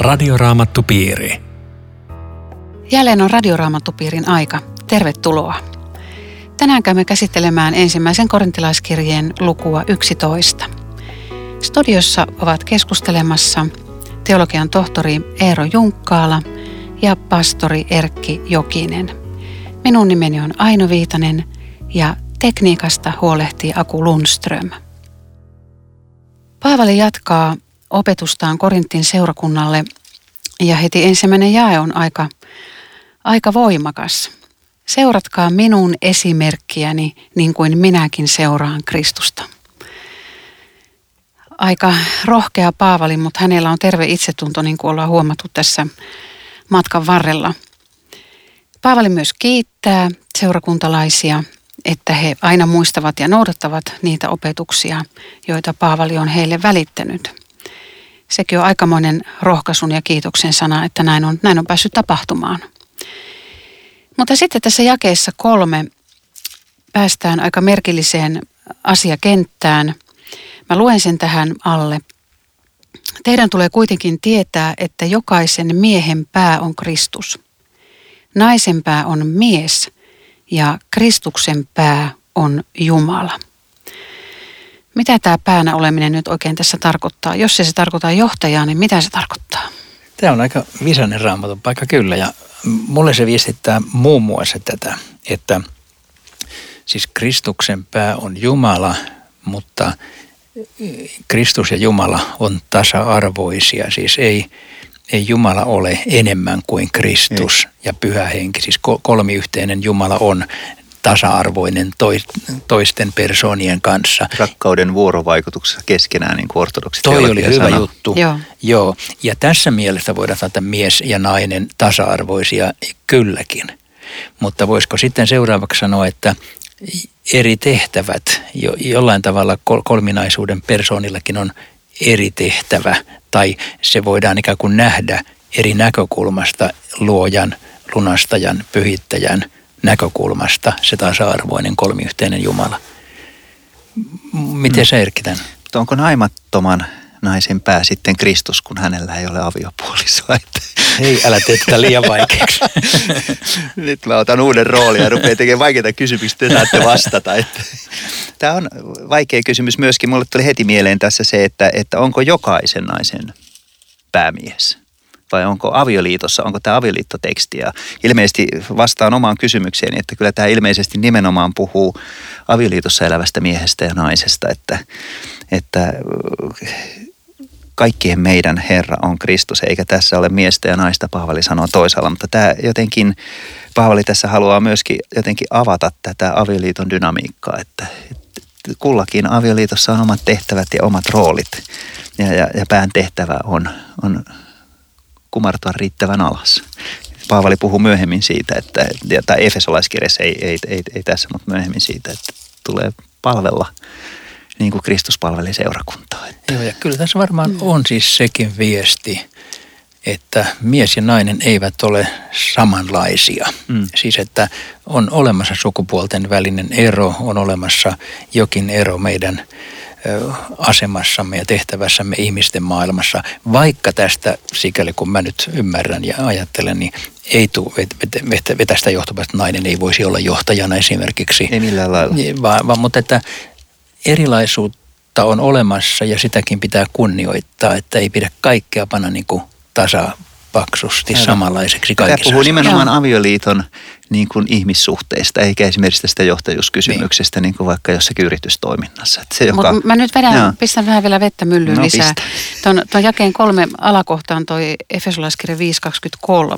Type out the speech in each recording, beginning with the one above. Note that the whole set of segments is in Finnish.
Radioraamattupiiri. Jälleen on Radioraamattupiirin aika. Tervetuloa. Tänään käymme käsittelemään ensimmäisen korintilaiskirjeen lukua 11. Studiossa ovat keskustelemassa teologian tohtori Eero Junkkaala ja pastori Erkki Jokinen. Minun nimeni on Aino Viitanen ja tekniikasta huolehtii Aku Lundström. Paavali jatkaa opetustaan Korintin seurakunnalle ja heti ensimmäinen jae on aika, aika voimakas. Seuratkaa minun esimerkkiäni niin kuin minäkin seuraan Kristusta. Aika rohkea Paavali, mutta hänellä on terve itsetunto, niin kuin ollaan huomattu tässä matkan varrella. Paavali myös kiittää seurakuntalaisia, että he aina muistavat ja noudattavat niitä opetuksia, joita Paavali on heille välittänyt sekin on aikamoinen rohkaisun ja kiitoksen sana, että näin on, näin on päässyt tapahtumaan. Mutta sitten tässä jakeessa kolme päästään aika merkilliseen asiakenttään. Mä luen sen tähän alle. Teidän tulee kuitenkin tietää, että jokaisen miehen pää on Kristus. Naisen pää on mies ja Kristuksen pää on Jumala. Mitä tämä päänä oleminen nyt oikein tässä tarkoittaa? Jos se, se tarkoittaa johtajaa, niin mitä se tarkoittaa? Tämä on aika visainen raamatun paikka kyllä ja mulle se viestittää muun muassa tätä, että siis Kristuksen pää on Jumala, mutta Kristus ja Jumala on tasa-arvoisia. Siis ei, ei Jumala ole enemmän kuin Kristus ei. ja pyhä henki. Siis kolmiyhteinen Jumala on tasa-arvoinen toisten persoonien kanssa. Rakkauden vuorovaikutuksessa keskenään, niin kuin ortodoksit Toi oli hyvä sana. juttu. Joo. Joo. Ja tässä mielessä voidaan sanoa, että mies ja nainen tasa-arvoisia kylläkin. Mutta voisiko sitten seuraavaksi sanoa, että eri tehtävät, jo, jollain tavalla kolminaisuuden persoonillakin on eri tehtävä, tai se voidaan ikään kuin nähdä eri näkökulmasta luojan, lunastajan, pyhittäjän – näkökulmasta se tasa-arvoinen kolmiyhteinen Jumala. Miten mm. sä Erkki tämän? Onko naimattoman naisen pää sitten Kristus, kun hänellä ei ole aviopuolisoa? Hei, älä tee tätä liian vaikeaksi. Nyt mä otan uuden roolin ja rupean tekemään vaikeita kysymyksiä, te saatte vastata. Tämä on vaikea kysymys myöskin. Mulle tuli heti mieleen tässä se, että, että onko jokaisen naisen päämies? Vai onko avioliitossa, onko tämä avioliittoteksti. Ja ilmeisesti vastaan omaan kysymykseen, että kyllä tämä ilmeisesti nimenomaan puhuu avioliitossa elävästä miehestä ja naisesta, että, että kaikkien meidän Herra on Kristus, eikä tässä ole miestä ja naista, Paavali sanoo toisaalla, mutta tämä jotenkin, Paavali tässä haluaa myöskin jotenkin avata tätä avioliiton dynamiikkaa, että, että kullakin avioliitossa on omat tehtävät ja omat roolit, ja, ja, ja pään tehtävä on, on kumartua riittävän alas. Paavali puhuu myöhemmin siitä, että, tai Efesolaiskirjassa ei, ei, ei, ei tässä, mutta myöhemmin siitä, että tulee palvella niin kuin Kristus palveli seurakuntaa. Että. Joo, ja kyllä tässä varmaan on siis sekin viesti, että mies ja nainen eivät ole samanlaisia. Mm. Siis että on olemassa sukupuolten välinen ero, on olemassa jokin ero meidän asemassamme ja tehtävässämme ihmisten maailmassa, vaikka tästä, sikäli kun mä nyt ymmärrän ja ajattelen, niin ei tule vetä sitä johtopäätöstä, että nainen ei voisi olla johtajana esimerkiksi. Ei millään lailla. Vaan, vaan, mutta että erilaisuutta on olemassa ja sitäkin pitää kunnioittaa, että ei pidä kaikkea panna niin kuin tasa paksusti Aivan. samanlaiseksi kaikissa. Tämä puhuu nimenomaan Joo. avioliiton niin kuin ihmissuhteista, eikä esimerkiksi tästä johtajuuskysymyksestä niin. niin kuin vaikka jossakin yritystoiminnassa. se, joka... Mut mä nyt vedän, Joo. pistän vähän vielä vettä myllyyn no, lisää. Tuon, tuon jakeen kolme alakohtaan toi Efesolaiskirja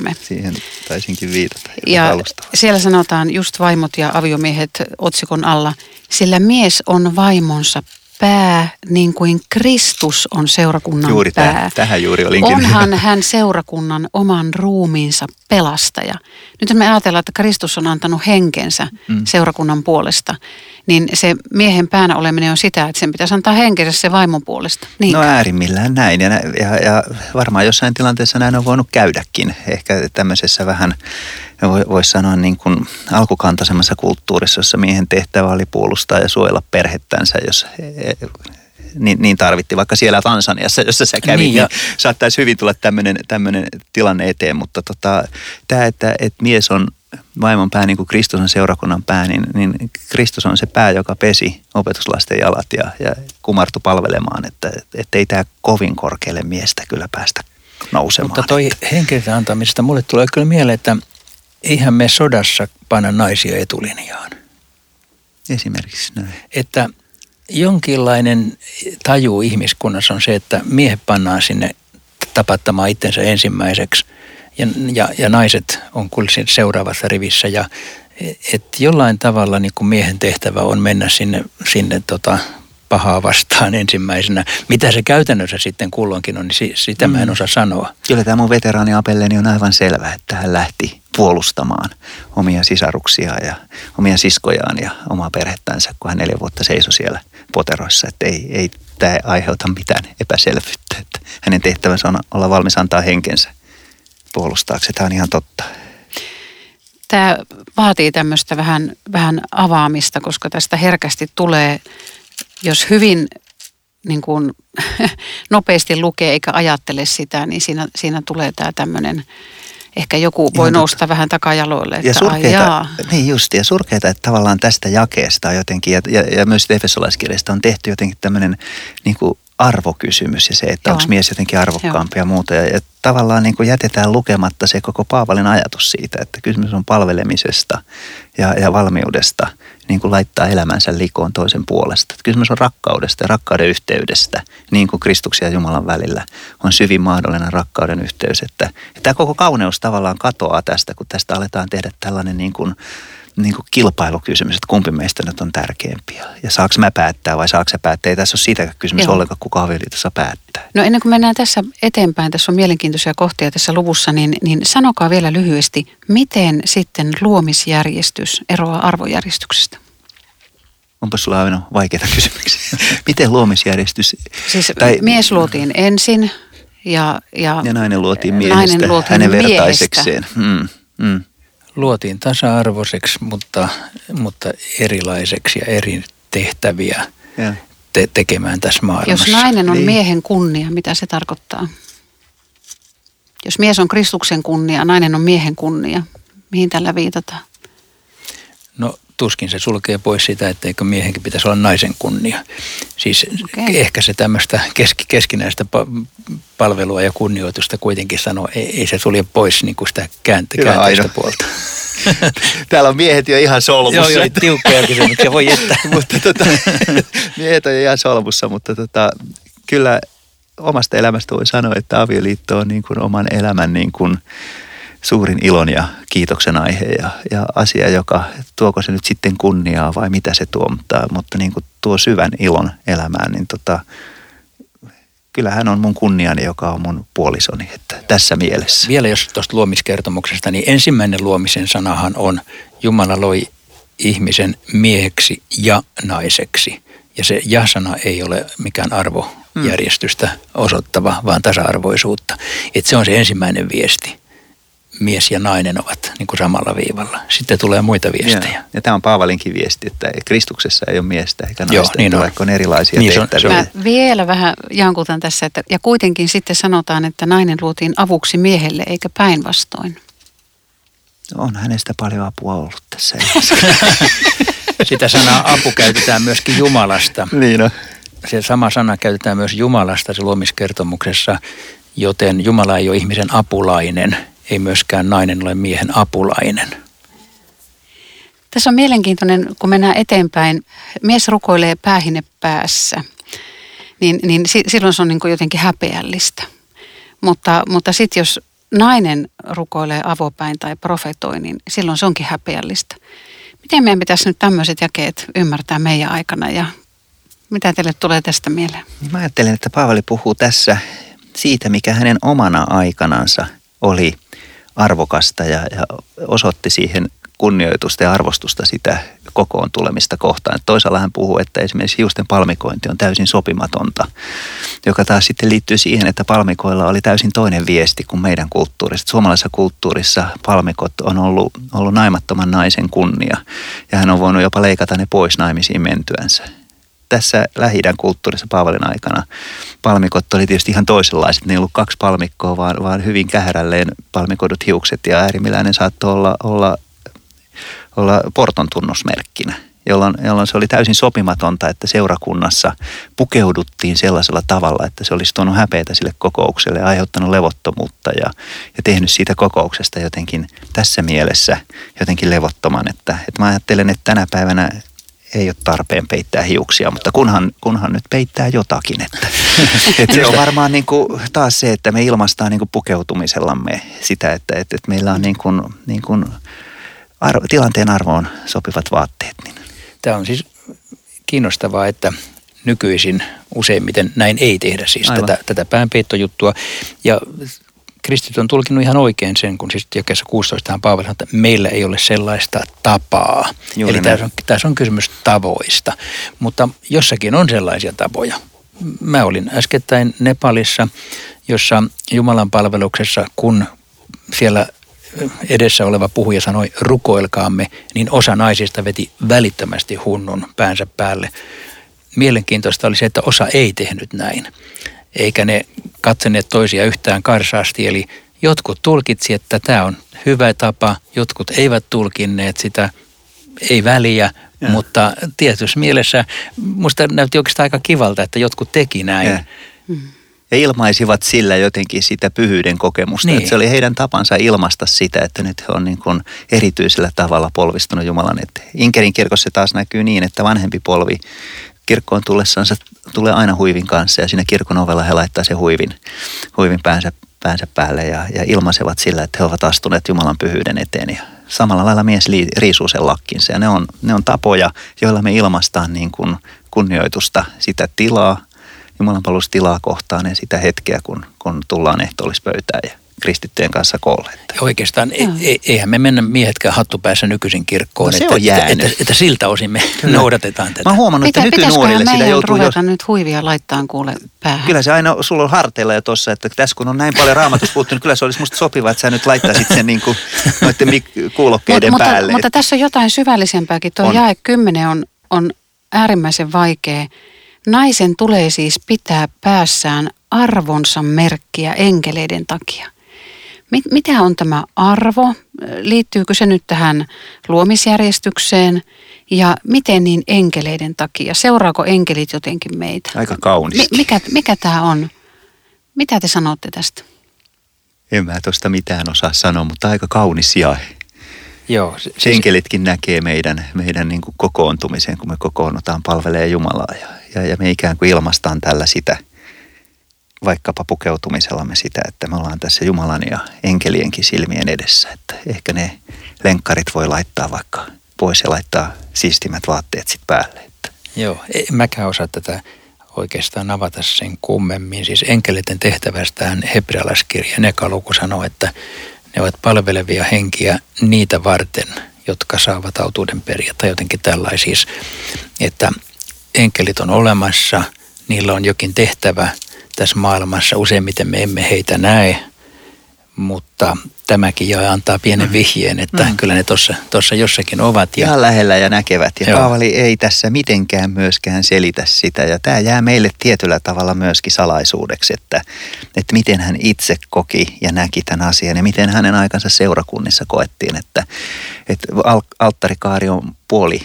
5.23. Siihen taisinkin viitata. Ja siellä sanotaan just vaimot ja aviomiehet otsikon alla, sillä mies on vaimonsa pää niin kuin Kristus on seurakunnan juuri pää. Täh, tähän juuri olinkin. Onhan hän seurakunnan oman ruumiinsa pelastaja. Nyt me ajatellaan, että Kristus on antanut henkensä mm. seurakunnan puolesta. Niin se miehen päänä oleminen on sitä, että sen pitäisi antaa henkensä se vaimon puolesta. Niinkö? No äärimmillään näin. Ja, ja, ja varmaan jossain tilanteessa näin on voinut käydäkin. Ehkä tämmöisessä vähän voisi sanoa niin kuin alkukantaisemmassa kulttuurissa, jossa miehen tehtävä oli puolustaa ja suojella perhettänsä, jos niin, niin tarvittiin. Vaikka siellä Tansaniassa, jossa sä kävit, niin, ja... niin saattaisi hyvin tulla tämmöinen tilanne eteen. Mutta tota, tämä, että, että mies on vaimon pää niin kuin Kristus on seurakunnan pää, niin, niin Kristus on se pää, joka pesi opetuslasten jalat ja, ja kumartu palvelemaan, että, että ei tämä kovin korkealle miestä kyllä päästä nousemaan. Mutta toi henkilöiden antamisesta mulle tulee kyllä mieleen, että eihän me sodassa panna naisia etulinjaan. Esimerkiksi näin. Että jonkinlainen taju ihmiskunnassa on se, että miehet pannaan sinne tapattamaan itsensä ensimmäiseksi ja, ja, ja naiset on kyllä seuraavassa rivissä ja että jollain tavalla niin kuin miehen tehtävä on mennä sinne, sinne tota, pahaa vastaan ensimmäisenä. Mitä se käytännössä sitten kulloinkin on, niin sitä mä en mm. osaa sanoa. Kyllä tämä mun veteraani Apelleni on aivan selvä, että hän lähti puolustamaan omia sisaruksiaan ja omia siskojaan ja omaa perhettänsä, kun hän neljä vuotta seisoi siellä poteroissa. Että ei, ei tämä aiheuta mitään epäselvyyttä. Että hänen tehtävänsä on olla valmis antaa henkensä puolustaakseen. Tämä on ihan totta. Tämä vaatii tämmöistä vähän, vähän avaamista, koska tästä herkästi tulee jos hyvin niin kuin, nopeasti lukee eikä ajattele sitä, niin siinä, siinä tulee tämä tämmöinen, ehkä joku voi Ihan nousta totta. vähän takajaloille. Että ja surkeita, niin just, ja surkeita, että tavallaan tästä jakeesta jotenkin, ja, ja, ja myös Efesolaiskirjasta on tehty jotenkin tämmöinen niin kuin arvokysymys ja se, että onko mies jotenkin arvokkaampi Joo. ja muuta. Ja, ja tavallaan niin kuin jätetään lukematta se koko Paavalin ajatus siitä, että kysymys on palvelemisesta ja, ja valmiudesta niin kuin laittaa elämänsä likoon toisen puolesta. Että kysymys on rakkaudesta ja rakkauden yhteydestä, niin kuin Kristuksen ja Jumalan välillä on syvin mahdollinen rakkauden yhteys. Että, että tämä koko kauneus tavallaan katoaa tästä, kun tästä aletaan tehdä tällainen niin kuin niin kuin kilpailukysymys, että kumpi meistä nyt on tärkeämpi. Ja saaks mä päättää vai saaks sä päättää? Ei tässä ole siitä kysymys Joo. ollenkaan, kuka avioliitossa päättää. No ennen kuin mennään tässä eteenpäin, tässä on mielenkiintoisia kohtia tässä luvussa, niin, niin sanokaa vielä lyhyesti, miten sitten luomisjärjestys eroaa arvojärjestyksestä? Onpa sulla aina vaikeita kysymyksiä. miten luomisjärjestys? Siis tai... mies luotiin ensin ja, ja, ja nainen luotiin miehestä, nainen luotiin hänen miehestä. vertaisekseen. Mm, mm luotiin tasa-arvoiseksi, mutta, mutta erilaiseksi ja eri tehtäviä te- tekemään tässä maailmassa. Jos nainen on niin. miehen kunnia, mitä se tarkoittaa? Jos mies on Kristuksen kunnia, nainen on miehen kunnia, mihin tällä viitataan? No tuskin se sulkee pois sitä, etteikö miehenkin pitäisi olla naisen kunnia. Siis okay. ehkä se tämmöistä keski, keskinäistä palvelua ja kunnioitusta kuitenkin sanoo, ei, ei se sulje pois niin kuin sitä kääntä, käänteistä puolta. Täällä on miehet jo ihan solmussa. Joo, joo, tiukkoja kysymyksiä, voi jättää. mutta tota, miehet on jo ihan solmussa, mutta tota, kyllä omasta elämästä voi sanoa, että avioliitto on niin kuin oman elämän niin kuin suurin ilon ja kiitoksen aihe ja, ja asia, joka tuoko se nyt sitten kunniaa vai mitä se tuo, mutta, mutta niin kuin tuo syvän ilon elämään, niin tota, kyllä hän on mun kunniani, joka on mun puolisoni, että tässä mielessä. Vielä jos tuosta luomiskertomuksesta, niin ensimmäinen luomisen sanahan on Jumala loi ihmisen mieheksi ja naiseksi. Ja se ja-sana ei ole mikään arvojärjestystä osoittava, vaan tasa-arvoisuutta. Että se on se ensimmäinen viesti mies ja nainen ovat niin kuin samalla viivalla. Sitten tulee muita viestejä. Ja, ja tämä on Paavalinkin viesti, että Kristuksessa ei ole miestä eikä naista, Joo, niin on. vaikka on erilaisia niin tehtäviä. On, Mä vielä vähän jankutan tässä, että, ja kuitenkin sitten sanotaan, että nainen luotiin avuksi miehelle eikä päinvastoin. On hänestä paljon apua ollut tässä Sitä sanaa apu käytetään myöskin Jumalasta. Niin on. Se sama sana käytetään myös Jumalasta se luomiskertomuksessa, joten Jumala ei ole ihmisen apulainen – ei myöskään nainen ole miehen apulainen. Tässä on mielenkiintoinen, kun mennään eteenpäin. Mies rukoilee päähine päässä, niin, niin silloin se on niin kuin jotenkin häpeällistä. Mutta, mutta sitten jos nainen rukoilee avopäin tai profetoi, niin silloin se onkin häpeällistä. Miten meidän pitäisi nyt tämmöiset jakeet ymmärtää meidän aikana ja mitä teille tulee tästä mieleen? Mä ajattelen, että Paavali puhuu tässä siitä, mikä hänen omana aikanansa oli arvokasta ja, ja osoitti siihen kunnioitusta ja arvostusta sitä kokoon tulemista kohtaan. Toisaalla hän puhuu, että esimerkiksi hiusten palmikointi on täysin sopimatonta, joka taas sitten liittyy siihen, että palmikoilla oli täysin toinen viesti kuin meidän kulttuurissa. Suomalaisessa kulttuurissa palmikot on ollut, ollut naimattoman naisen kunnia ja hän on voinut jopa leikata ne pois naimisiin mentyänsä tässä lähi kulttuurissa Paavalin aikana palmikot oli tietysti ihan toisenlaiset. Ne ei ollut kaksi palmikkoa, vaan, vaan hyvin kähärälleen palmikodut hiukset ja äärimmäinen saattoi olla, olla, olla porton tunnusmerkkinä jolloin, jolloin se oli täysin sopimatonta, että seurakunnassa pukeuduttiin sellaisella tavalla, että se olisi tuonut häpeitä sille kokoukselle ja aiheuttanut levottomuutta ja, ja tehnyt siitä kokouksesta jotenkin tässä mielessä jotenkin levottoman. Että, että mä ajattelen, että tänä päivänä ei ole tarpeen peittää hiuksia, mutta kunhan, kunhan nyt peittää jotakin. Että, että se on varmaan niin kuin taas se, että me ilmaistaan niin kuin pukeutumisellamme sitä, että, että, että meillä on niin kuin, niin kuin arvo, tilanteen arvoon sopivat vaatteet. Niin. Tämä on siis kiinnostavaa, että nykyisin useimmiten näin ei tehdä siis tätä, tätä päänpeittojuttua. Ja kristit on tulkinut ihan oikein sen, kun siis jakeessa 16 Paavali sanoo, että meillä ei ole sellaista tapaa. Juuri Eli tässä on, tässä on kysymys tavoista, mutta jossakin on sellaisia tapoja. Mä olin äskettäin Nepalissa, jossa Jumalan palveluksessa, kun siellä edessä oleva puhuja sanoi rukoilkaamme, niin osa naisista veti välittömästi hunnun päänsä päälle. Mielenkiintoista oli se, että osa ei tehnyt näin, eikä ne katsoneet toisia yhtään karsaasti. Eli jotkut tulkitsi, että tämä on hyvä tapa, jotkut eivät tulkinneet sitä, ei väliä, ja. mutta tietyssä mielessä musta näytti oikeastaan aika kivalta, että jotkut teki näin. Ja. Ja ilmaisivat sillä jotenkin sitä pyhyyden kokemusta. Niin. Että se oli heidän tapansa ilmaista sitä, että nyt he on niin kuin erityisellä tavalla polvistunut Jumalan eteen. Inkerin kirkossa taas näkyy niin, että vanhempi polvi kirkkoon tullessansa tulee aina huivin kanssa ja siinä kirkon ovella he laittaa se huivin, huivin päänsä, päänsä päälle ja, ja ilmaisevat sillä, että he ovat astuneet Jumalan pyhyyden eteen ja samalla lailla mies riisuu sen lakkinsa. Ja ne on, ne on tapoja, joilla me ilmaistaan niin kuin kunnioitusta sitä tilaa, Jumalan palvelustilaa kohtaan ja sitä hetkeä, kun, kun tullaan ehtoollispöytään ja kristittyjen kanssa koolle. Ja oikeastaan e, e, eihän me mennä miehetkään hattupäässä nykyisin kirkkoon, no, se että, on että, että, että, siltä osin me Kyllä. noudatetaan tätä. Mä huomannut, että nykynuorille sitä joutuu... ruveta nyt huivia laittaa kuule päähän? Kyllä se aina, sulla on harteilla jo tuossa, että tässä kun on näin paljon raamatusta puhuttu, niin kyllä se olisi musta sopiva, että sä nyt laittaisit sen niin kuin noiden kuulokkeiden Mut, päälle. Mutta, mutta tässä on jotain syvällisempääkin. Tuo on. jae 10 on, on äärimmäisen vaikea Naisen tulee siis pitää päässään arvonsa merkkiä enkeleiden takia. Mit, mitä on tämä arvo? Liittyykö se nyt tähän luomisjärjestykseen? Ja miten niin enkeleiden takia? Seuraako enkelit jotenkin meitä? Aika kaunis. Mi, mikä, mikä tämä on? Mitä te sanotte tästä? En mä tuosta mitään osaa sanoa, mutta aika kaunis jae. Joo. Siis... Enkelitkin näkee meidän, meidän niin kuin kokoontumisen, kun me kokoonnutaan palvelee Jumalaa. Ja, ja, ja me ikään kuin ilmastaan tällä sitä, vaikkapa pukeutumisellamme sitä, että me ollaan tässä Jumalan ja enkelienkin silmien edessä. Että ehkä ne lenkkarit voi laittaa vaikka pois ja laittaa siistimät vaatteet sitten päälle. Että. Joo, en mäkään osaa tätä oikeastaan avata sen kummemmin. Siis enkeliten tehtävästään hebrealaiskirja Nekaluku sanoo, että ne ovat palvelevia henkiä niitä varten, jotka saavat autuuden periä tai jotenkin tällaisia, että enkelit on olemassa, niillä on jokin tehtävä tässä maailmassa. Useimmiten me emme heitä näe, mutta tämäkin jo antaa pienen mm. vihjeen, että mm. kyllä ne tuossa jossakin ovat. Ja... Ihan lähellä ja näkevät. Ja Joo. Paavali ei tässä mitenkään myöskään selitä sitä. Ja tämä jää meille tietyllä tavalla myöskin salaisuudeksi, että, että miten hän itse koki ja näki tämän asian ja miten hänen aikansa seurakunnissa koettiin, että, että alttarikaari on puoli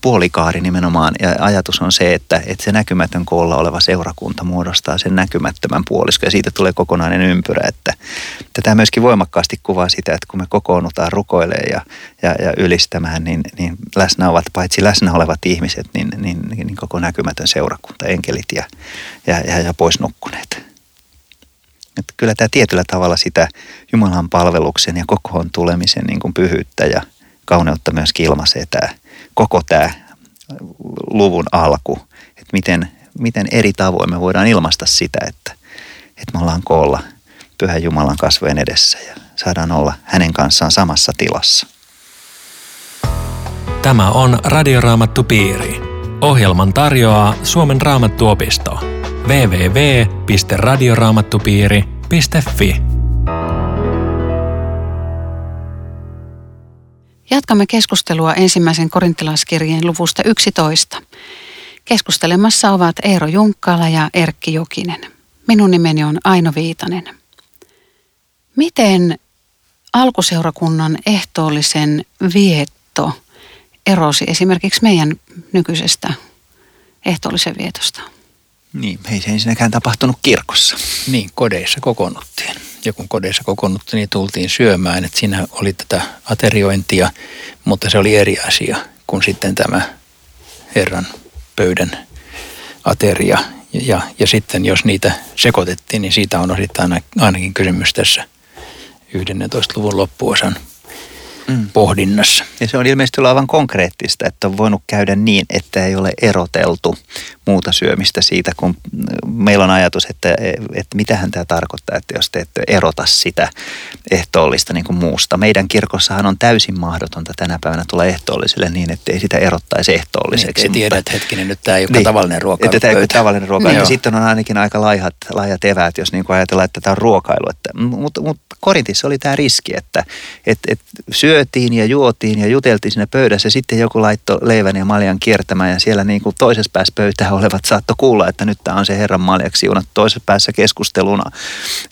puolikaari nimenomaan. Ja ajatus on se, että, että se näkymätön koolla oleva seurakunta muodostaa sen näkymättömän puolisko ja siitä tulee kokonainen ympyrä. Että, että tämä myöskin voimakkaasti kuvaa sitä, että kun me kokoonnutaan rukoilee ja, ja, ja ylistämään, niin, niin läsnä ovat paitsi läsnä olevat ihmiset, niin, niin, niin koko näkymätön seurakunta, enkelit ja, ja, ja, ja pois nukkuneet. Että kyllä tämä tietyllä tavalla sitä Jumalan palveluksen ja kokoon tulemisen niin kuin pyhyyttä ja kauneutta myös ilmaisee tämä koko tämä luvun alku, että miten, miten eri tavoin me voidaan ilmaista sitä, että, että me ollaan koolla Pyhän Jumalan kasvojen edessä ja saadaan olla hänen kanssaan samassa tilassa. Tämä on Radioraamattu Piiri. Ohjelman tarjoaa Suomen raamattuopisto. www.radioraamattupiiri.fi Jatkamme keskustelua ensimmäisen korintilaiskirjeen luvusta 11. Keskustelemassa ovat Eero Junkkala ja Erkki Jokinen. Minun nimeni on Aino Viitanen. Miten alkuseurakunnan ehtoollisen vietto erosi esimerkiksi meidän nykyisestä ehtoollisen vietosta? Niin, ei se ensinnäkään tapahtunut kirkossa. Niin, kodeissa kokoonnuttiin. Ja kun kodeissa kokoonnuttiin, niin tultiin syömään. Että siinä oli tätä ateriointia, mutta se oli eri asia kuin sitten tämä Herran pöydän ateria. Ja, ja sitten jos niitä sekoitettiin, niin siitä on osittain ainakin kysymys tässä 11. luvun loppuosan mm. pohdinnassa. Ja se on ilmeisesti ollut aivan konkreettista, että on voinut käydä niin, että ei ole eroteltu muuta syömistä siitä, kun meillä on ajatus, että, että mitähän tämä tarkoittaa, että jos te ette erota sitä ehtoollista niin kuin muusta. Meidän kirkossahan on täysin mahdotonta tänä päivänä tulla ehtoolliselle niin, että ei sitä erottaisi ehtoolliseksi. Niin, tiedät että hetkinen, nyt tämä ei ole niin, tavallinen ruokailu. Että tämä ei ole tavallinen ruokailu. Niin. Sitten on ainakin aika laihat, laihat eväät, jos niin kuin ajatellaan, että tämä on ruokailu. Että, mutta, mutta Korintissa oli tämä riski, että, että, että syötiin ja juotiin ja juteltiin siinä pöydässä sitten joku laittoi leivän ja maljan kiertämään ja siellä niin kuin toisessa päässä pöytää olevat saatto kuulla, että nyt tämä on se Herran maljaksi siunattu. Toisessa päässä keskusteluna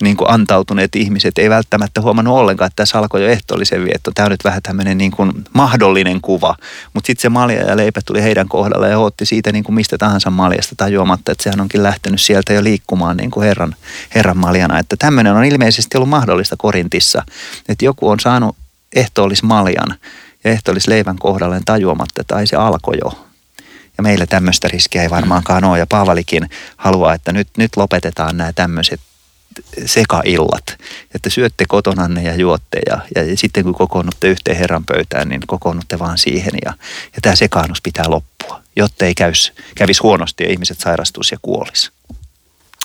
niin kuin antautuneet ihmiset ei välttämättä huomannut ollenkaan, että tässä alkoi jo ehtoollisen vietto. Tämä on nyt vähän tämmöinen niin kuin mahdollinen kuva, mutta sitten se malja ja leipä tuli heidän kohdalla ja otti siitä niin kuin mistä tahansa maljasta tajuamatta, että sehän onkin lähtenyt sieltä jo liikkumaan niin kuin Herran, Herran maljana. Että tämmöinen on ilmeisesti ollut mahdollista Korintissa, että joku on saanut ehtoollismaljan ja ehtoollisleivän kohdalleen tajuamatta, että ai se alkoi jo. Ja meillä tämmöistä riskiä ei varmaankaan ole. Ja Paavalikin haluaa, että nyt, nyt lopetetaan nämä tämmöiset sekaillat, että syötte kotonanne ja juotte ja, ja sitten kun kokoonnutte yhteen Herran pöytään, niin kokoonnutte vaan siihen ja, ja tämä sekaannus pitää loppua, jotta ei käys, kävisi huonosti ja ihmiset sairastuisi ja kuolisi.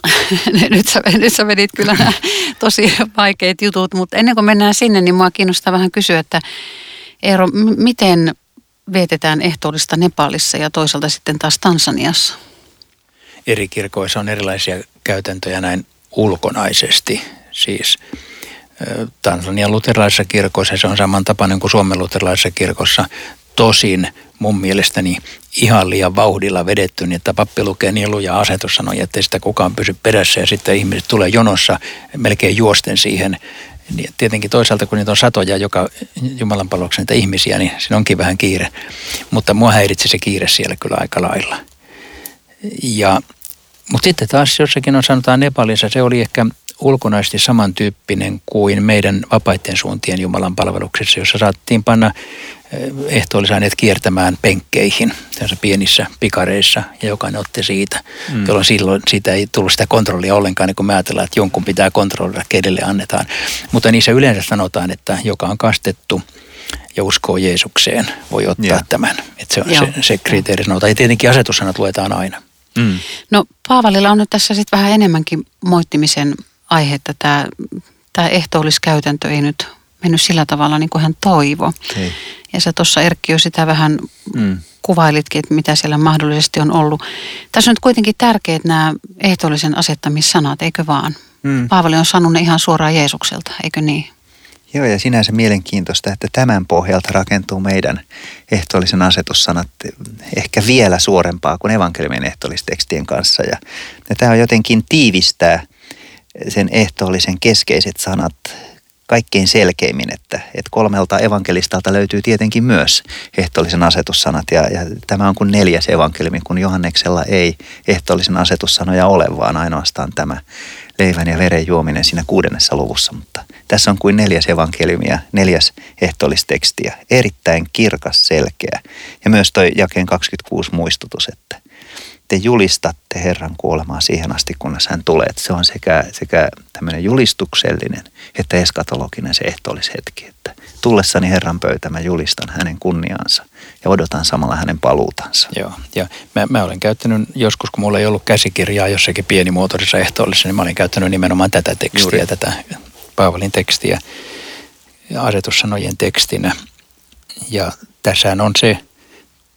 nyt, sä, nyt sä vedit kyllä nämä tosi vaikeat jutut, mutta ennen kuin mennään sinne, niin mua kiinnostaa vähän kysyä, että Eero, m- miten vietetään ehtoollista Nepalissa ja toisaalta sitten taas Tansaniassa? Eri kirkoissa on erilaisia käytäntöjä näin ulkonaisesti. Siis Tansanian luterilaisessa kirkossa se on samantapainen kuin Suomen luterilaisessa kirkossa. Tosin mun mielestäni ihan liian vauhdilla vedetty, niin että pappi lukee nielu ja asetus sanoi, että sitä kukaan pysy perässä ja sitten ihmiset tulee jonossa melkein juosten siihen. Niin tietenkin toisaalta, kun niitä on satoja joka Jumalan palveluksen niitä ihmisiä, niin siinä onkin vähän kiire. Mutta mua häiritsi se kiire siellä kyllä aika lailla. Ja, mutta sitten taas jossakin on sanotaan Nepalissa, se oli ehkä ulkonaisesti samantyyppinen kuin meidän vapaiden suuntien Jumalan palveluksessa, jossa saattiin panna eh, ehtoollisaineet kiertämään penkkeihin tässä pienissä pikareissa ja jokainen otti siitä, mm. jolloin silloin siitä ei tullut sitä kontrollia ollenkaan, niin kun me ajatellaan, että jonkun pitää kontrolloida, kenelle annetaan. Mutta niissä yleensä sanotaan, että joka on kastettu ja uskoo Jeesukseen, voi ottaa yeah. tämän. Että se on se, se kriteeri sanotaan. Ja tietenkin asetussanat luetaan aina. Mm. No Paavalilla on nyt tässä sitten vähän enemmänkin moittimisen aihetta. Tämä, tämä ehtoolliskäytäntö ei nyt mennyt sillä tavalla niin kuin hän toivo. Ei. Ja sä tuossa Erkki jo sitä vähän mm. kuvailitkin, että mitä siellä mahdollisesti on ollut. Tässä on nyt kuitenkin tärkeät nämä ehtoollisen asettamissanat, eikö vaan? Mm. Paavali on sanonut ne ihan suoraan Jeesukselta, eikö niin? Joo, ja sinänsä mielenkiintoista, että tämän pohjalta rakentuu meidän ehtoollisen asetussanat ehkä vielä suorempaa kuin evankeliumin ehtoollistekstien kanssa. Ja, ja tämä on jotenkin tiivistää sen ehtoollisen keskeiset sanat kaikkein selkeimmin, että, että kolmelta evankelistalta löytyy tietenkin myös ehtoollisen asetussanat ja, ja tämä on kuin neljäs evankeliumi, kun Johanneksella ei ehtoollisen asetussanoja ole, vaan ainoastaan tämä leivän ja veren juominen siinä kuudennessa luvussa, mutta tässä on kuin neljäs evankeliumi ja neljäs ehtoollistekstiä, erittäin kirkas, selkeä. Ja myös toi jakeen 26 muistutus, että te julistatte Herran kuolemaa siihen asti, kunnes hän tulee. Että se on sekä, sekä tämmöinen julistuksellinen että eskatologinen se ehtoollishetki. Että tullessani Herran pöytä mä julistan hänen kunniaansa ja odotan samalla hänen paluutansa. Joo, ja mä, mä olen käyttänyt joskus, kun mulla ei ollut käsikirjaa jossakin pienimuotoisessa ehtoollisessa, niin mä olin käyttänyt nimenomaan tätä tekstiä, Juuri. tätä Paavalin tekstiä asetussanojen tekstinä. Ja tässä on se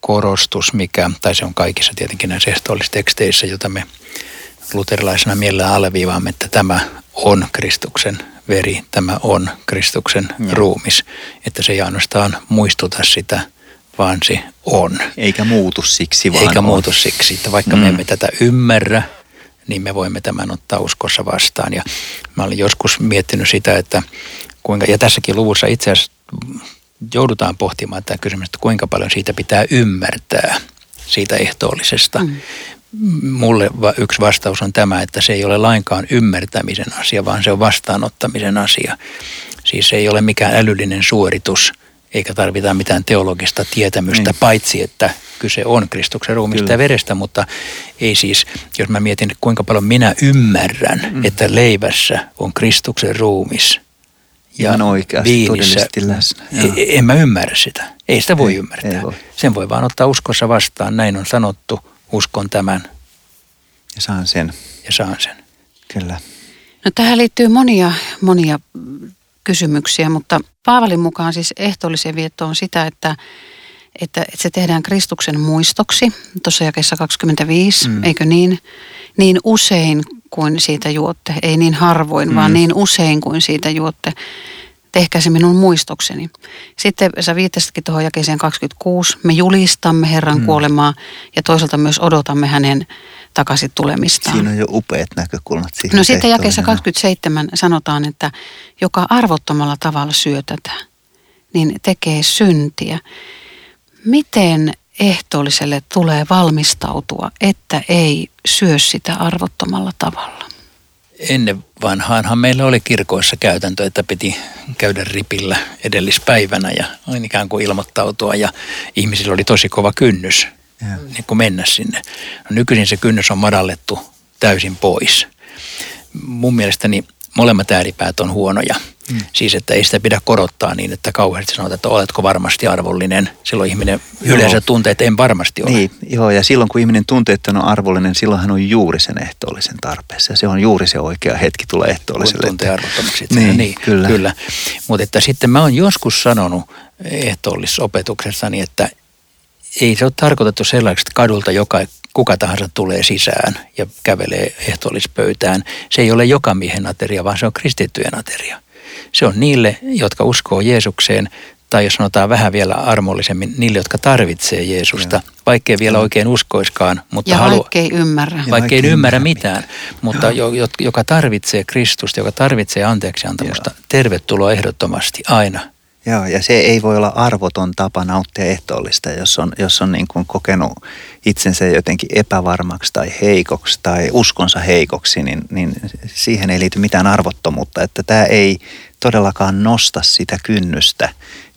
korostus, mikä, tai se on kaikissa tietenkin näissä ehtoollisteksteissä, jota me luterilaisena mielellään alleviivaamme, että tämä on Kristuksen veri, tämä on Kristuksen ja. ruumis. Että se ei ainoastaan muistuta sitä vaan se on. Eikä muutu siksi, vaan Eikä on. muutu siksi, että vaikka mm. me emme tätä ymmärrä, niin me voimme tämän ottaa uskossa vastaan. Ja mä olen joskus miettinyt sitä, että kuinka, ja tässäkin luvussa itse asiassa joudutaan pohtimaan tämä kysymys, että kuinka paljon siitä pitää ymmärtää siitä ehtoollisesta. Mm. Mulle yksi vastaus on tämä, että se ei ole lainkaan ymmärtämisen asia, vaan se on vastaanottamisen asia. Siis se ei ole mikään älyllinen suoritus, eikä tarvita mitään teologista tietämystä, niin. paitsi että kyse on Kristuksen ruumista Kyllä. ja verestä, mutta ei siis, jos mä mietin, kuinka paljon minä ymmärrän, mm. että leivässä on Kristuksen ruumis ja Ihan oikeasti, viinissä, läsnä. E, en mä ymmärrä sitä. Ei sitä voi ei, ymmärtää. Ei voi. Sen voi vaan ottaa uskossa vastaan, näin on sanottu, uskon tämän. Ja saan sen. Ja saan sen. Kyllä. No tähän liittyy monia, monia kysymyksiä, mutta Paavalin mukaan siis ehtoollisen vietto on sitä, että, että, että se tehdään Kristuksen muistoksi, tuossa jakeessa 25, mm. eikö niin? Niin usein kuin siitä juotte, ei niin harvoin, mm. vaan niin usein kuin siitä juotte. Tehkää se minun muistokseni. Sitten sä viittasitkin tuohon jakeeseen 26. Me julistamme Herran mm. kuolemaa ja toisaalta myös odotamme hänen takaisin tulemistaan. Siinä on jo upeat näkökulmat siihen. No sitten jakeessa 27 sanotaan, että joka arvottomalla tavalla syö tätä, niin tekee syntiä. Miten ehtoolliselle tulee valmistautua, että ei syö sitä arvottomalla tavalla? Ennen vanhaanhan meillä oli kirkoissa käytäntö, että piti käydä ripillä edellispäivänä ja ikään kuin ilmoittautua ja ihmisillä oli tosi kova kynnys niin kuin mennä sinne. No, nykyisin se kynnys on madallettu täysin pois. Mun mielestäni molemmat ääripäät on huonoja. Mm. Siis, että ei sitä pidä korottaa niin, että kauheasti sanotaan, että oletko varmasti arvollinen. Silloin ihminen joo. yleensä tuntee, että en varmasti ole. Niin, joo, ja silloin kun ihminen tuntee, että on arvollinen, silloin hän on juuri sen ehtoollisen tarpeessa. Se on juuri se oikea hetki tulla ehtoolliselle. Kun tuntee arvottomaksi. Niin, niin, kyllä. kyllä. Mutta että sitten mä oon joskus sanonut ehtoollisopetuksessani, että ei se ole tarkoitettu sellaiseksi, että kadulta joka, kuka tahansa tulee sisään ja kävelee ehtoollispöytään. Se ei ole joka miehen ateria, vaan se on kristittyjen ateria. Se on niille, jotka uskoo Jeesukseen, tai jos sanotaan vähän vielä armollisemmin, niille, jotka tarvitsee Jeesusta, Joo. vaikkei vielä oikein uskoiskaan. Mutta ja halu, vaikkei ymmärrä. Vaikkei ei ymmärrä mitään, mitään mutta jo, joka tarvitsee Kristusta, joka tarvitsee anteeksiantamusta, Joo. tervetuloa ehdottomasti aina Joo, ja se ei voi olla arvoton tapa nauttia ehtoollista, jos on, jos on niin kuin kokenut itsensä jotenkin epävarmaksi tai heikoksi tai uskonsa heikoksi, niin, niin siihen ei liity mitään arvottomuutta. Että tämä ei todellakaan nosta sitä kynnystä,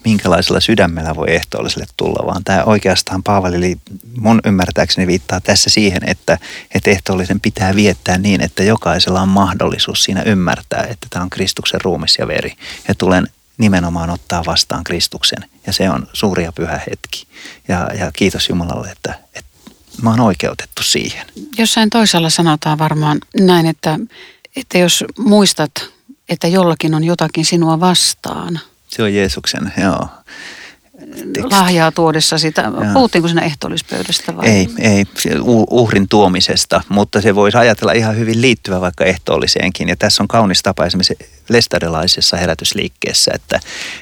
minkälaisella sydämellä voi ehtoolliselle tulla, vaan tämä oikeastaan Paavali mun ymmärtääkseni viittaa tässä siihen, että, että ehtoollisen pitää viettää niin, että jokaisella on mahdollisuus siinä ymmärtää, että tämä on Kristuksen ruumis ja veri. Ja tulen nimenomaan ottaa vastaan Kristuksen. Ja se on suuri ja pyhä hetki. Ja, ja kiitos Jumalalle, että, että mä oon oikeutettu siihen. Jossain toisella sanotaan varmaan näin, että, että jos muistat, että jollakin on jotakin sinua vastaan. Se on Jeesuksen, joo teksti. lahjaa tuodessa sitä. Puhuttiinko siinä ehtoollispöydästä vai? Ei, ei uhrin tuomisesta, mutta se voisi ajatella ihan hyvin liittyvä vaikka ehtoolliseenkin. Ja tässä on kaunis tapa esimerkiksi lestadilaisessa herätysliikkeessä, että,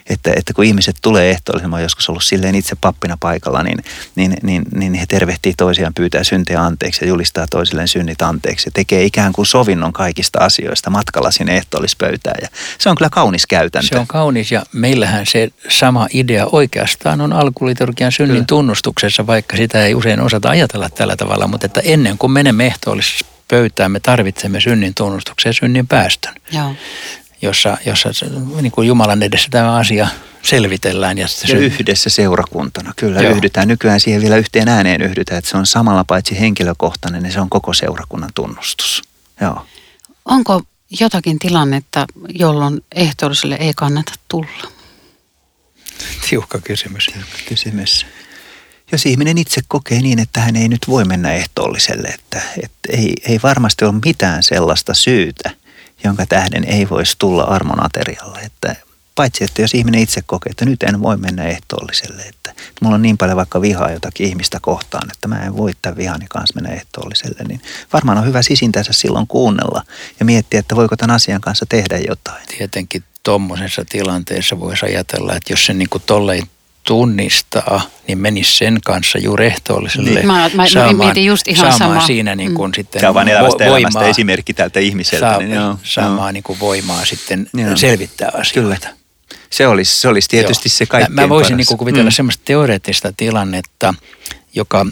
että, että kun ihmiset tulee ehtoolliseen, mä oon joskus ollut silleen itse pappina paikalla, niin, niin, niin, niin he tervehtii toisiaan, pyytää syntejä anteeksi ja julistaa toisilleen synnit anteeksi. Ja tekee ikään kuin sovinnon kaikista asioista matkalla sinne ehtoollispöytään. Ja se on kyllä kaunis käytäntö. Se on kaunis ja meillähän se sama idea oikeastaan on alkuliturgian synnin kyllä. tunnustuksessa, vaikka sitä ei usein osata ajatella tällä tavalla, mutta että ennen kuin menemme ehtoollisessa pöytään, me tarvitsemme synnin tunnustuksen ja synnin päästön. Joo jossa, jossa niin kuin Jumalan edessä tämä asia selvitellään. Ja, ja yhdessä seurakuntana, kyllä Joo. yhdytään. Nykyään siihen vielä yhteen ääneen yhdytään, että se on samalla paitsi henkilökohtainen, niin se on koko seurakunnan tunnustus. Joo. Onko jotakin tilannetta, jolloin ehtoolliselle ei kannata tulla? Tiukka kysymys. Tiukka kysymys. Jos ihminen itse kokee niin, että hän ei nyt voi mennä ehtoolliselle, että, että ei, ei varmasti ole mitään sellaista syytä – jonka tähden ei voisi tulla armon aterialle. Että paitsi, että jos ihminen itse kokee, että nyt en voi mennä ehtoolliselle, että, mulla on niin paljon vaikka vihaa jotakin ihmistä kohtaan, että mä en voi tämän vihani kanssa mennä ehtoolliselle, niin varmaan on hyvä sisintänsä silloin kuunnella ja miettiä, että voiko tämän asian kanssa tehdä jotain. Tietenkin tuommoisessa tilanteessa voisi ajatella, että jos se niin kuin tolleen tunnistaa, niin menisi sen kanssa juuri ehtoolliselle niin. mä, mä, saamaan, mietin just ihan saamaan sama. siinä niin kuin mm. sitten Tämä on vain elävästä voimaa, elämästä esimerkki tältä ihmiseltä. Saa, niin joo, saamaan joo. niin kuin voimaa sitten joo. selvittää asioita. Kyllä. Se olisi, se olisi tietysti joo. se kaikkein Mä, mä voisin niin kuin kuvitella mm. semmoista teoreettista tilannetta, joka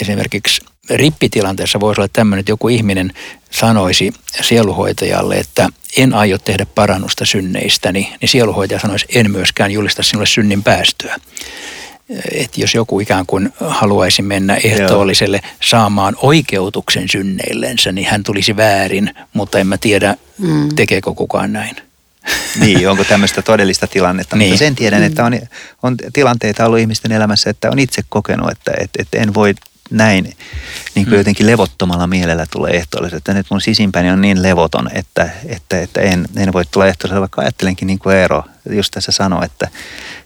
esimerkiksi rippitilanteessa voisi olla tämmöinen, että joku ihminen sanoisi sieluhoitajalle, että en aio tehdä parannusta synneistäni, niin sieluhoitaja sanoisi, en myöskään julista sinulle synnin päästöä. Että jos joku ikään kuin haluaisi mennä ehtoolliselle saamaan oikeutuksen synneillensä, niin hän tulisi väärin, mutta en mä tiedä, mm. tekeekö kukaan näin. Niin, onko tämmöistä todellista tilannetta. Niin. Mutta sen tiedän, että on, on tilanteita ollut ihmisten elämässä, että on itse kokenut, että, että, että en voi näin niin kuin mm. jotenkin levottomalla mielellä tulee ehtoolliset. Että nyt mun sisimpääni on niin levoton, että, että, että en, en voi tulla ehtoolliselle, vaikka ajattelenkin niin kuin Eero just tässä sanoi, että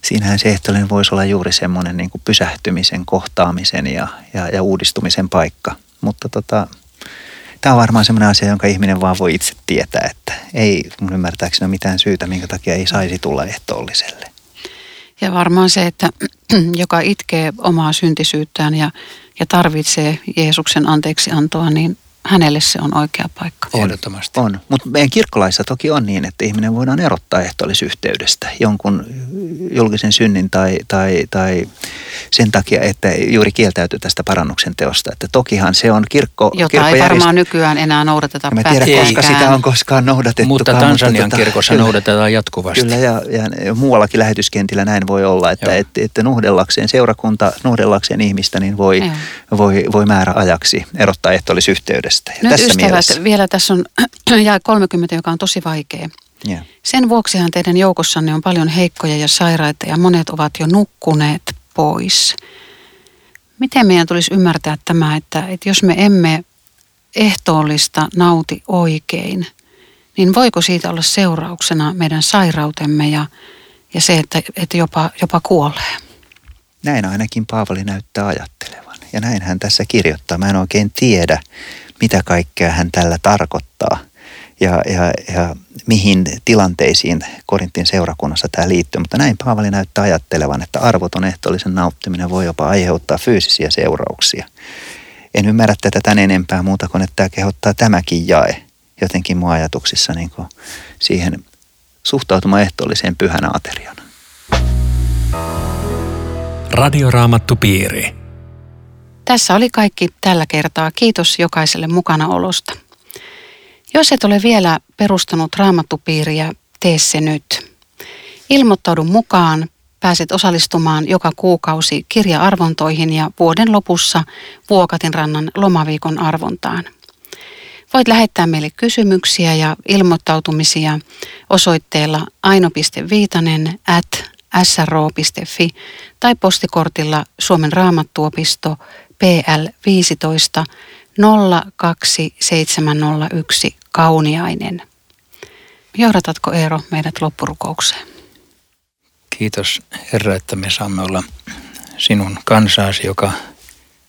siinähän se ehtoollinen voisi olla juuri semmoinen niin kuin pysähtymisen, kohtaamisen ja, ja, ja uudistumisen paikka. Mutta tota, tämä on varmaan semmoinen asia, jonka ihminen vaan voi itse tietää, että ei mun ymmärtääkseni ole mitään syytä, minkä takia ei saisi tulla ehtoolliselle. Ja varmaan se, että joka itkee omaa syntisyyttään ja, ja tarvitsee Jeesuksen anteeksiantoa, niin hänelle se on oikea paikka. Ehdottomasti. On, mutta meidän kirkkolaissa toki on niin, että ihminen voidaan erottaa ehtoollisyhteydestä jonkun julkisen synnin tai, tai, tai sen takia, että juuri kieltäytyy tästä parannuksen teosta. Että tokihan se on kirkko... Jota kirkko ei varmaan nykyään enää noudateta Mä tiedä, koska sitä on koskaan noudatettu. Mutta Tansanian mutta, tota, kirkossa kyllä, noudatetaan jatkuvasti. Kyllä, ja, ja muuallakin lähetyskentillä näin voi olla, että, että, että nuhdellakseen seurakunta, nuhdellakseen ihmistä, niin voi, voi, voi määrä ajaksi erottaa ehtoollisyhteydestä yhteydestä. Ja Nyt tässä ystävät, mielessä... vielä tässä on jää 30, joka on tosi vaikea. Yeah. Sen vuoksihan teidän joukossanne on paljon heikkoja ja sairaita ja monet ovat jo nukkuneet pois. Miten meidän tulisi ymmärtää tämä, että, että jos me emme ehtoollista nauti oikein, niin voiko siitä olla seurauksena meidän sairautemme ja, ja se, että, että jopa, jopa kuolee? Näin ainakin Paavali näyttää ajattelevan. Ja näin hän tässä kirjoittaa. Mä en oikein tiedä, mitä kaikkea hän tällä tarkoittaa ja, ja, ja mihin tilanteisiin Korintin seurakunnassa tämä liittyy. Mutta näin Paavali näyttää ajattelevan, että arvoton ehtoollisen nauttiminen voi jopa aiheuttaa fyysisiä seurauksia. En ymmärrä tätä tän enempää muuta kuin, että tämä kehottaa tämäkin jae jotenkin mun ajatuksissa niin kuin siihen suhtautumaan ehtoolliseen pyhänä ateriana. Radioraamattu piiri. Tässä oli kaikki tällä kertaa. Kiitos jokaiselle mukanaolosta. Jos et ole vielä perustanut raamattupiiriä, tee se nyt. Ilmoittaudu mukaan. Pääset osallistumaan joka kuukausi kirja-arvontoihin ja vuoden lopussa Vuokatinrannan lomaviikon arvontaan. Voit lähettää meille kysymyksiä ja ilmoittautumisia osoitteella aino.viitanen at sro.fi tai postikortilla Suomen raamattuopisto PL 15 02701 Kauniainen. Johdatatko Eero meidät loppurukoukseen? Kiitos Herra, että me saamme olla sinun kansaasi, joka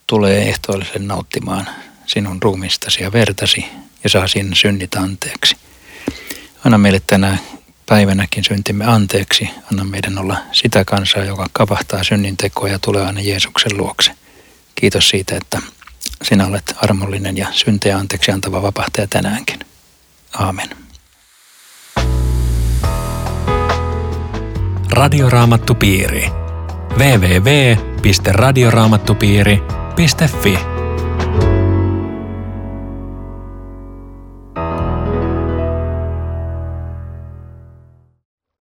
tulee ehtoollisen nauttimaan sinun ruumistasi ja vertasi ja saa sinne synnit anteeksi. Anna meille tänä päivänäkin syntimme anteeksi. Anna meidän olla sitä kansaa, joka kapahtaa synnintekoa ja tulee aina Jeesuksen luokse. Kiitos siitä, että sinä olet armollinen ja syntejä anteeksi antava vapahtaja tänäänkin. Aamen. Radioraamattupiiri. www.radioraamattupiiri.fi